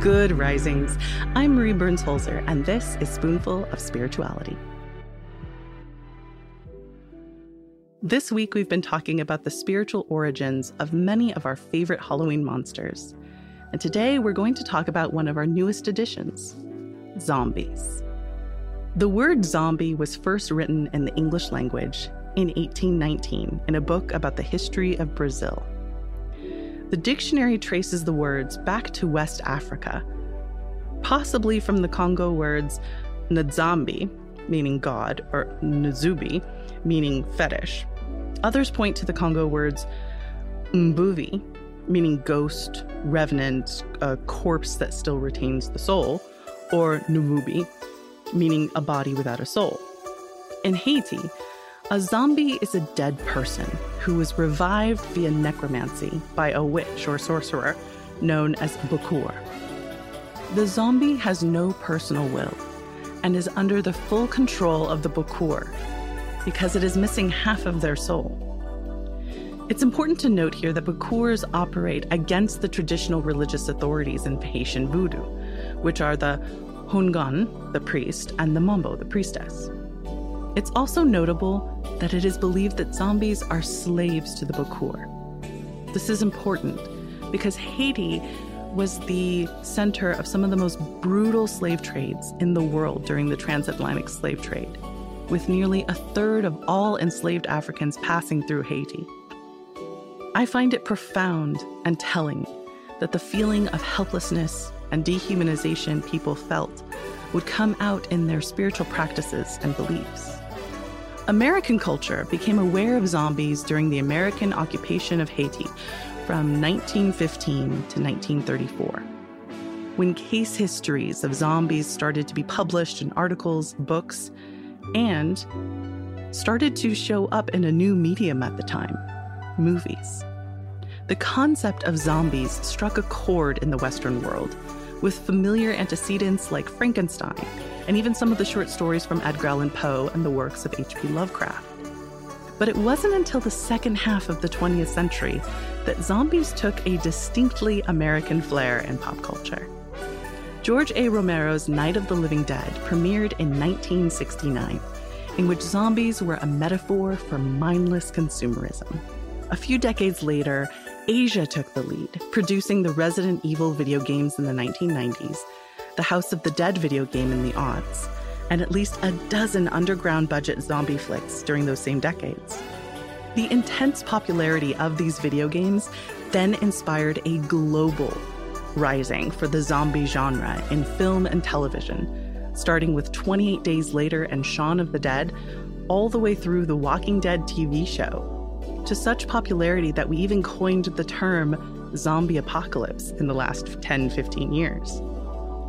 Good risings. I'm Marie Burns Holzer, and this is Spoonful of Spirituality. This week, we've been talking about the spiritual origins of many of our favorite Halloween monsters. And today, we're going to talk about one of our newest additions zombies. The word zombie was first written in the English language in 1819 in a book about the history of Brazil. The dictionary traces the words back to West Africa, possibly from the Congo words Nzambi, meaning God, or Nzubi, meaning fetish. Others point to the Congo words Mvumbi, meaning ghost, revenant, a corpse that still retains the soul, or Nvumbi, meaning a body without a soul. In Haiti, a zombie is a dead person who was revived via necromancy by a witch or sorcerer known as Bokor. The zombie has no personal will and is under the full control of the Bokor because it is missing half of their soul. It's important to note here that Bokors operate against the traditional religious authorities in Haitian voodoo, which are the Houngan, the priest, and the Mambo, the priestess. It's also notable that it is believed that zombies are slaves to the Bokor. This is important because Haiti was the center of some of the most brutal slave trades in the world during the transatlantic slave trade, with nearly a third of all enslaved Africans passing through Haiti. I find it profound and telling that the feeling of helplessness and dehumanization people felt would come out in their spiritual practices and beliefs. American culture became aware of zombies during the American occupation of Haiti from 1915 to 1934. When case histories of zombies started to be published in articles, books, and started to show up in a new medium at the time movies. The concept of zombies struck a chord in the Western world, with familiar antecedents like Frankenstein and even some of the short stories from Edgar Allan Poe and the works of H.P. Lovecraft. But it wasn't until the second half of the 20th century that zombies took a distinctly American flair in pop culture. George A. Romero's Night of the Living Dead premiered in 1969, in which zombies were a metaphor for mindless consumerism. A few decades later, Asia took the lead, producing the Resident Evil video games in the 1990s the House of the Dead video game in the aughts, and at least a dozen underground budget zombie flicks during those same decades. The intense popularity of these video games then inspired a global rising for the zombie genre in film and television, starting with 28 Days Later and Shaun of the Dead, all the way through the Walking Dead TV show, to such popularity that we even coined the term zombie apocalypse in the last 10 15 years.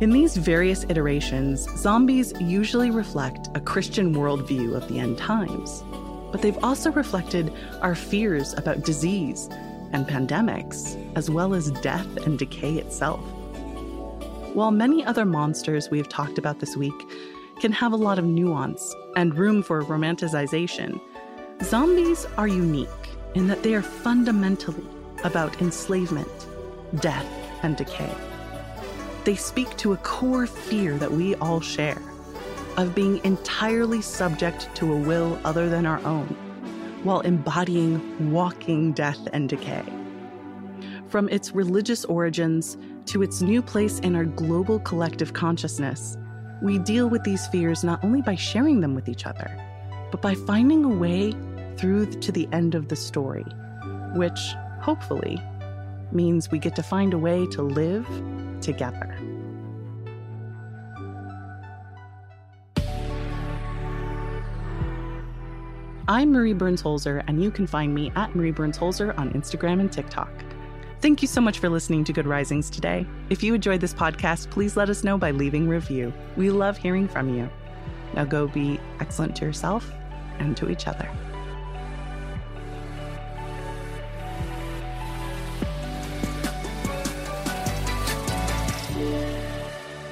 In these various iterations, zombies usually reflect a Christian worldview of the end times, but they've also reflected our fears about disease and pandemics, as well as death and decay itself. While many other monsters we have talked about this week can have a lot of nuance and room for romanticization, zombies are unique in that they are fundamentally about enslavement, death, and decay. They speak to a core fear that we all share of being entirely subject to a will other than our own, while embodying walking death and decay. From its religious origins to its new place in our global collective consciousness, we deal with these fears not only by sharing them with each other, but by finding a way through to the end of the story, which, hopefully, means we get to find a way to live together. I'm Marie Burns Holzer, and you can find me at Marie Burns Holzer on Instagram and TikTok. Thank you so much for listening to Good Risings today. If you enjoyed this podcast, please let us know by leaving review. We love hearing from you. Now go be excellent to yourself and to each other.